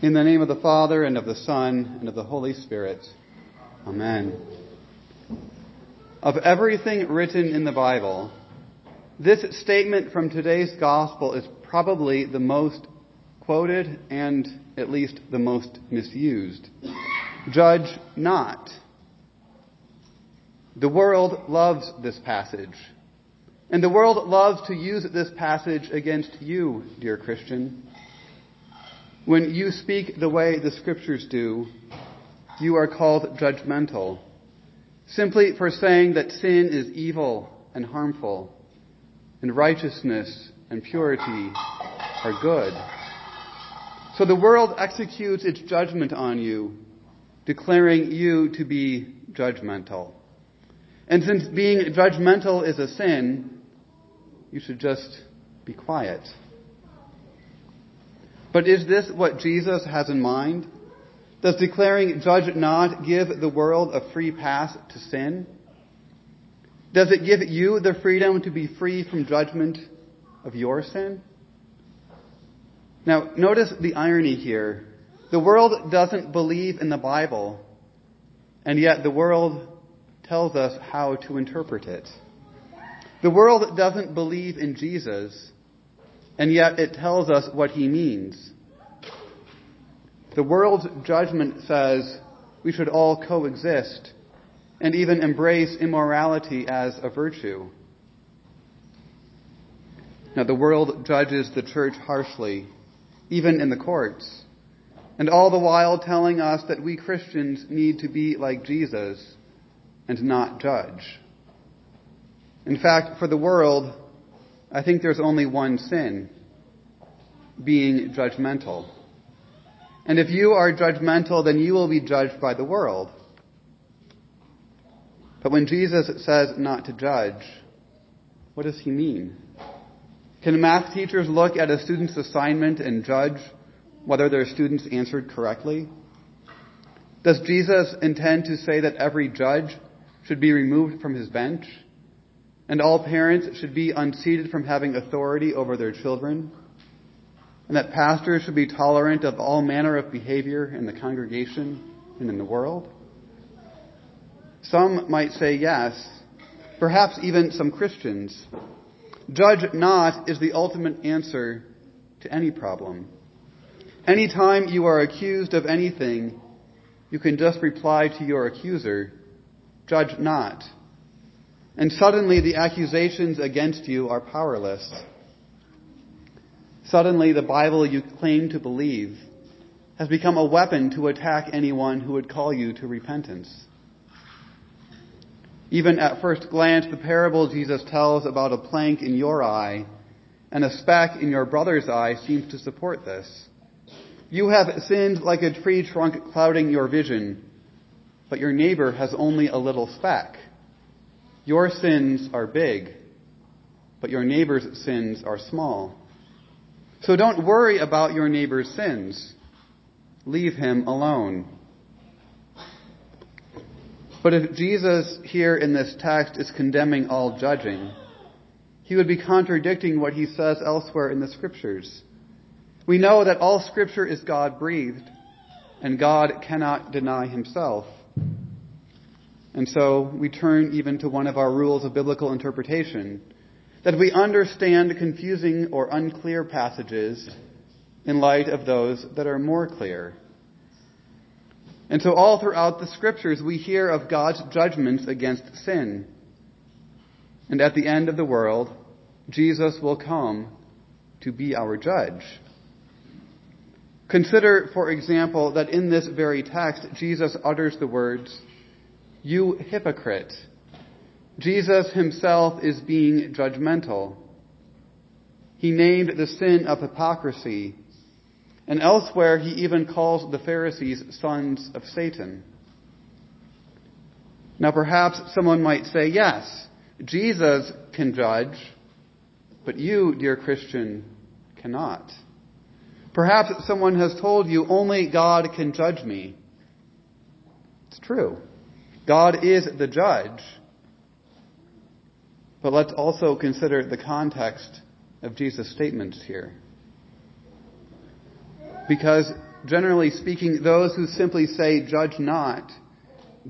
In the name of the Father, and of the Son, and of the Holy Spirit. Amen. Of everything written in the Bible, this statement from today's Gospel is probably the most quoted and at least the most misused. Judge not. The world loves this passage. And the world loves to use this passage against you, dear Christian. When you speak the way the scriptures do, you are called judgmental, simply for saying that sin is evil and harmful, and righteousness and purity are good. So the world executes its judgment on you, declaring you to be judgmental. And since being judgmental is a sin, you should just be quiet. But is this what Jesus has in mind? Does declaring judge not give the world a free pass to sin? Does it give you the freedom to be free from judgment of your sin? Now, notice the irony here. The world doesn't believe in the Bible, and yet the world tells us how to interpret it. The world doesn't believe in Jesus, and yet it tells us what he means. The world's judgment says we should all coexist and even embrace immorality as a virtue. Now, the world judges the church harshly, even in the courts, and all the while telling us that we Christians need to be like Jesus and not judge. In fact, for the world, I think there's only one sin being judgmental. And if you are judgmental, then you will be judged by the world. But when Jesus says not to judge, what does he mean? Can math teachers look at a student's assignment and judge whether their students answered correctly? Does Jesus intend to say that every judge should be removed from his bench? And all parents should be unseated from having authority over their children, and that pastors should be tolerant of all manner of behavior in the congregation and in the world? Some might say yes, perhaps even some Christians. Judge not is the ultimate answer to any problem. Anytime you are accused of anything, you can just reply to your accuser, judge not and suddenly the accusations against you are powerless. Suddenly the Bible you claim to believe has become a weapon to attack anyone who would call you to repentance. Even at first glance, the parable Jesus tells about a plank in your eye and a speck in your brother's eye seems to support this. You have sinned like a tree trunk clouding your vision, but your neighbor has only a little speck. Your sins are big, but your neighbor's sins are small. So don't worry about your neighbor's sins. Leave him alone. But if Jesus here in this text is condemning all judging, he would be contradicting what he says elsewhere in the scriptures. We know that all scripture is God breathed, and God cannot deny himself. And so we turn even to one of our rules of biblical interpretation that we understand confusing or unclear passages in light of those that are more clear. And so all throughout the scriptures we hear of God's judgments against sin. And at the end of the world, Jesus will come to be our judge. Consider, for example, that in this very text, Jesus utters the words, you hypocrite. Jesus himself is being judgmental. He named the sin of hypocrisy, and elsewhere he even calls the Pharisees sons of Satan. Now perhaps someone might say, yes, Jesus can judge, but you, dear Christian, cannot. Perhaps someone has told you only God can judge me. It's true. God is the judge. But let's also consider the context of Jesus' statements here. Because generally speaking, those who simply say, judge not,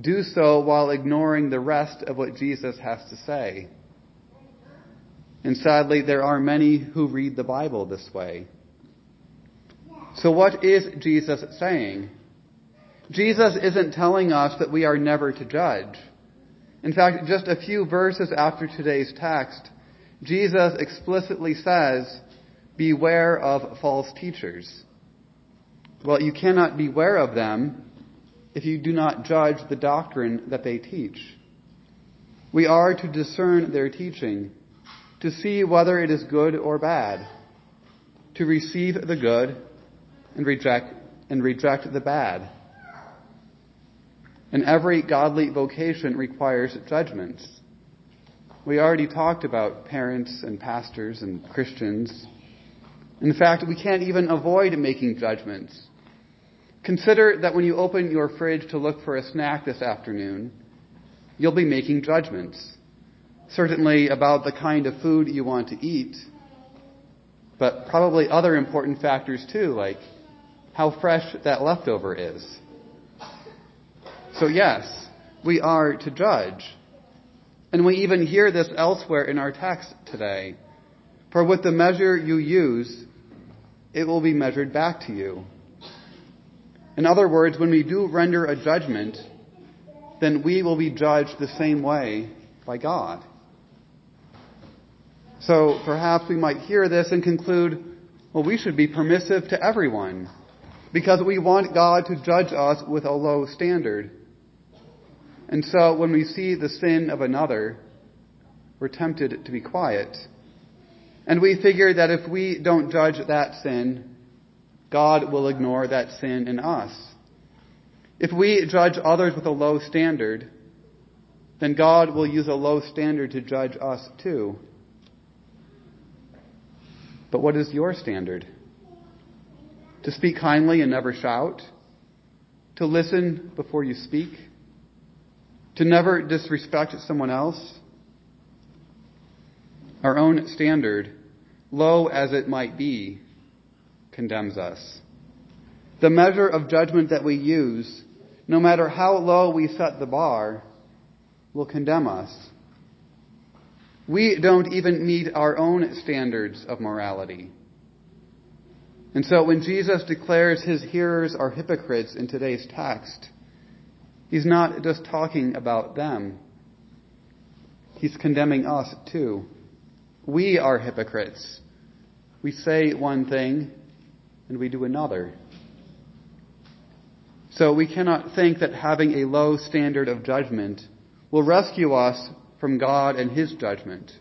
do so while ignoring the rest of what Jesus has to say. And sadly, there are many who read the Bible this way. So what is Jesus saying? Jesus isn't telling us that we are never to judge. In fact, just a few verses after today's text, Jesus explicitly says, beware of false teachers. Well, you cannot beware of them if you do not judge the doctrine that they teach. We are to discern their teaching, to see whether it is good or bad, to receive the good and reject, and reject the bad. And every godly vocation requires judgments. We already talked about parents and pastors and Christians. In fact, we can't even avoid making judgments. Consider that when you open your fridge to look for a snack this afternoon, you'll be making judgments. Certainly about the kind of food you want to eat, but probably other important factors too, like how fresh that leftover is. So yes, we are to judge. And we even hear this elsewhere in our text today. For with the measure you use, it will be measured back to you. In other words, when we do render a judgment, then we will be judged the same way by God. So perhaps we might hear this and conclude, well, we should be permissive to everyone because we want God to judge us with a low standard. And so when we see the sin of another, we're tempted to be quiet. And we figure that if we don't judge that sin, God will ignore that sin in us. If we judge others with a low standard, then God will use a low standard to judge us too. But what is your standard? To speak kindly and never shout? To listen before you speak? To never disrespect someone else? Our own standard, low as it might be, condemns us. The measure of judgment that we use, no matter how low we set the bar, will condemn us. We don't even meet our own standards of morality. And so when Jesus declares his hearers are hypocrites in today's text, he's not just talking about them. He's condemning us too. We are hypocrites. We say one thing and we do another. So we cannot think that having a low standard of judgment will rescue us from God and His judgment.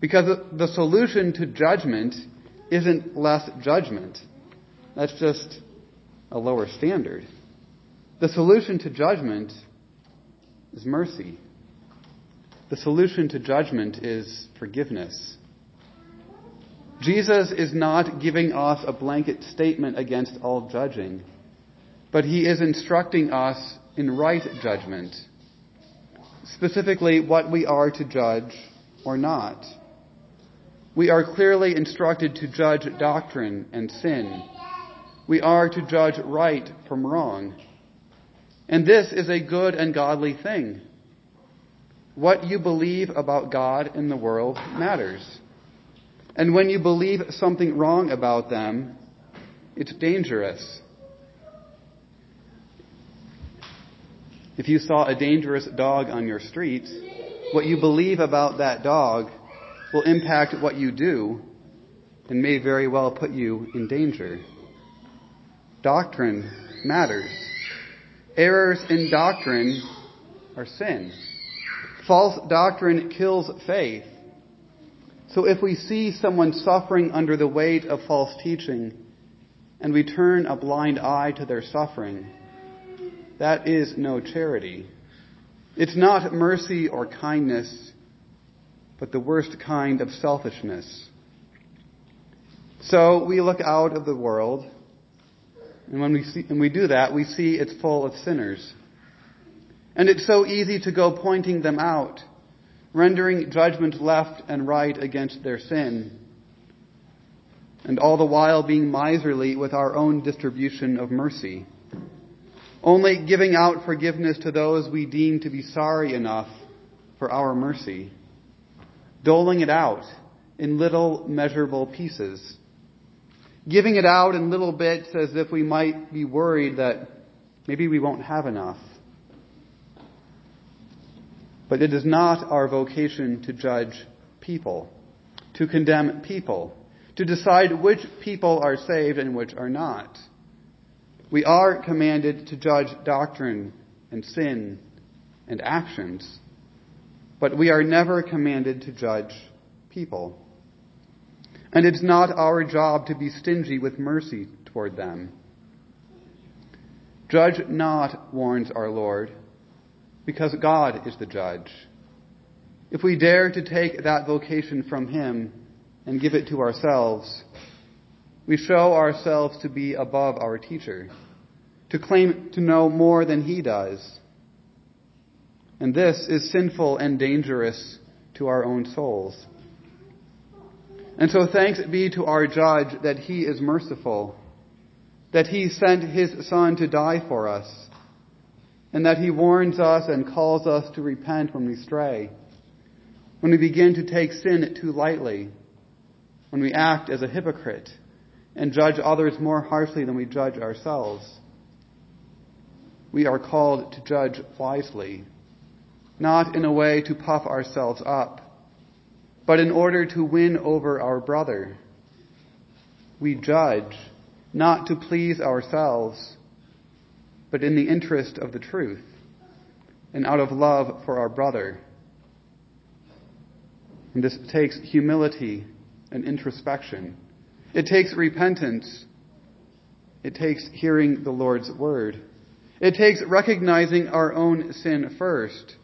Because the solution to judgment isn't less judgment. That's just a lower standard. The solution to judgment is mercy. The solution to judgment is forgiveness. Jesus is not giving us a blanket statement against all judging, but he is instructing us in right judgment, specifically what we are to judge or not we are clearly instructed to judge doctrine and sin. We are to judge right from wrong. And this is a good and godly thing. What you believe about God and the world matters. And when you believe something wrong about them, it's dangerous. If you saw a dangerous dog on your street, what you believe about that dog will impact what you do and may very well put you in danger. Doctrine matters. Errors in doctrine are sin. False doctrine kills faith. So if we see someone suffering under the weight of false teaching and we turn a blind eye to their suffering, that is no charity. It's not mercy or kindness but the worst kind of selfishness. So we look out of the world, and when we see, and we do that, we see it's full of sinners. And it's so easy to go pointing them out, rendering judgment left and right against their sin. and all the while being miserly with our own distribution of mercy. Only giving out forgiveness to those we deem to be sorry enough for our mercy. Doling it out in little measurable pieces. Giving it out in little bits as if we might be worried that maybe we won't have enough. But it is not our vocation to judge people, to condemn people, to decide which people are saved and which are not. We are commanded to judge doctrine and sin and actions, but we are never commanded to judge people. And it's not our job to be stingy with mercy toward them. Judge not, warns our Lord, because God is the judge. If we dare to take that vocation from Him and give it to ourselves, we show ourselves to be above our teacher, to claim to know more than He does. And this is sinful and dangerous to our own souls. And so thanks be to our judge that he is merciful, that he sent his son to die for us, and that he warns us and calls us to repent when we stray, when we begin to take sin too lightly, when we act as a hypocrite and judge others more harshly than we judge ourselves. We are called to judge wisely, not in a way to puff ourselves up, but in order to win over our brother. We judge not to please ourselves, but in the interest of the truth and out of love for our brother. And this takes humility and introspection. It takes repentance. It takes hearing the Lord's word. It takes recognizing our own sin first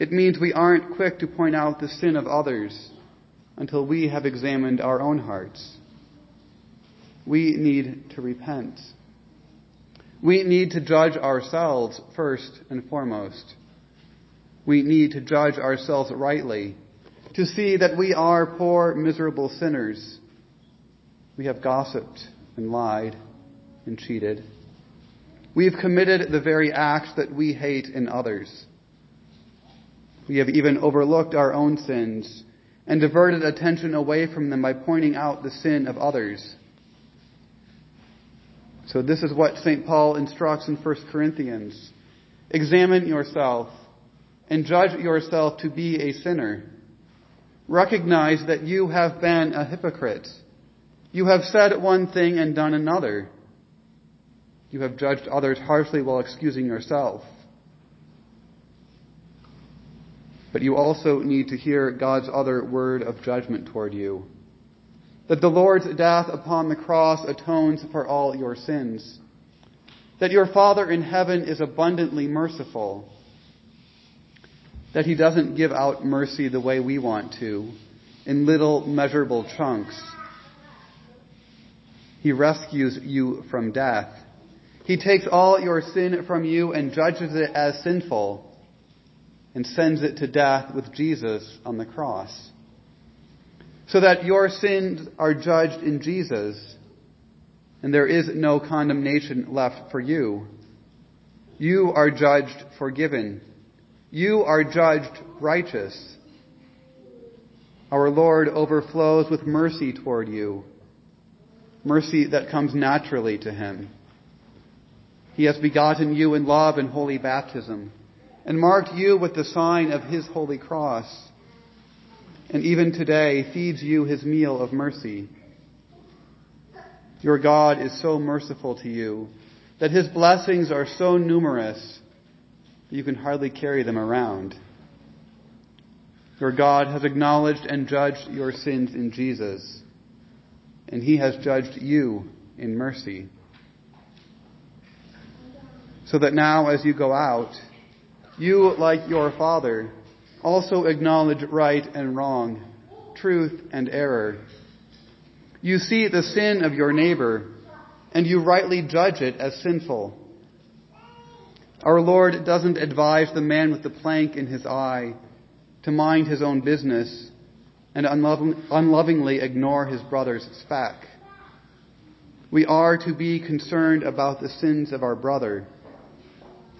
it means we aren't quick to point out the sin of others until we have examined our own hearts. We need to repent. We need to judge ourselves first and foremost. We need to judge ourselves rightly, to see that we are poor, miserable sinners. We have gossiped and lied and cheated. We have committed the very acts that we hate in others. We have even overlooked our own sins and diverted attention away from them by pointing out the sin of others. So this is what St. Paul instructs in 1 Corinthians. Examine yourself and judge yourself to be a sinner. Recognize that you have been a hypocrite. You have said one thing and done another. You have judged others harshly while excusing yourself. But you also need to hear God's other word of judgment toward you. That the Lord's death upon the cross atones for all your sins. That your Father in heaven is abundantly merciful. That He doesn't give out mercy the way we want to, in little measurable chunks. He rescues you from death. He takes all your sin from you and judges it as sinful and sends it to death with Jesus on the cross. So that your sins are judged in Jesus and there is no condemnation left for you. You are judged forgiven. You are judged righteous. Our Lord overflows with mercy toward you, mercy that comes naturally to Him. He has begotten you in love and holy baptism and marked you with the sign of his holy cross, and even today feeds you his meal of mercy. Your God is so merciful to you that his blessings are so numerous that you can hardly carry them around. Your God has acknowledged and judged your sins in Jesus, and he has judged you in mercy. So that now as you go out, you, like your Father, also acknowledge right and wrong, truth and error. You see the sin of your neighbor, and you rightly judge it as sinful. Our Lord doesn't advise the man with the plank in his eye to mind his own business, and unlovingly ignore his brother's speck. We are to be concerned about the sins of our brother,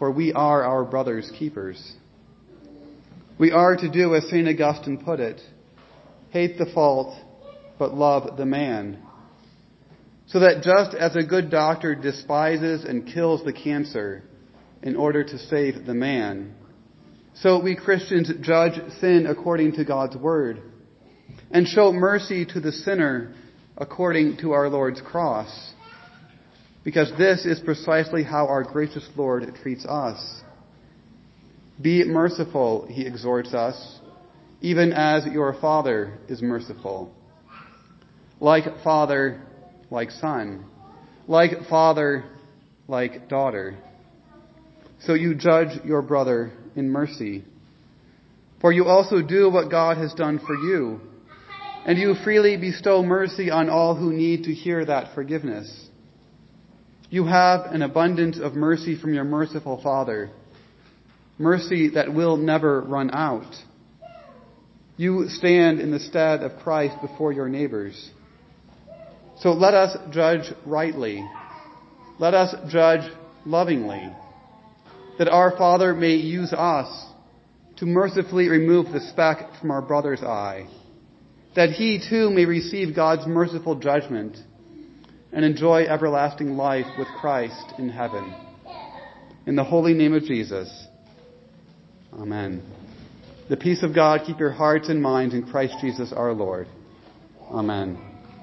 for we are our brother's keepers. We are to do as St. Augustine put it, hate the fault, but love the man. So that just as a good doctor despises and kills the cancer in order to save the man, so we Christians judge sin according to God's word and show mercy to the sinner according to our Lord's cross. Because this is precisely how our gracious Lord treats us. Be merciful, he exhorts us, even as your Father is merciful. Like Father, like Son. Like Father, like daughter. So you judge your brother in mercy. For you also do what God has done for you, and you freely bestow mercy on all who need to hear that forgiveness. You have an abundance of mercy from your merciful Father, mercy that will never run out. You stand in the stead of Christ before your neighbors. So let us judge rightly. Let us judge lovingly that our Father may use us to mercifully remove the speck from our brother's eye, that he too may receive God's merciful judgment and enjoy everlasting life with Christ in heaven. In the holy name of Jesus. Amen. The peace of God keep your hearts and minds in Christ Jesus our Lord. Amen.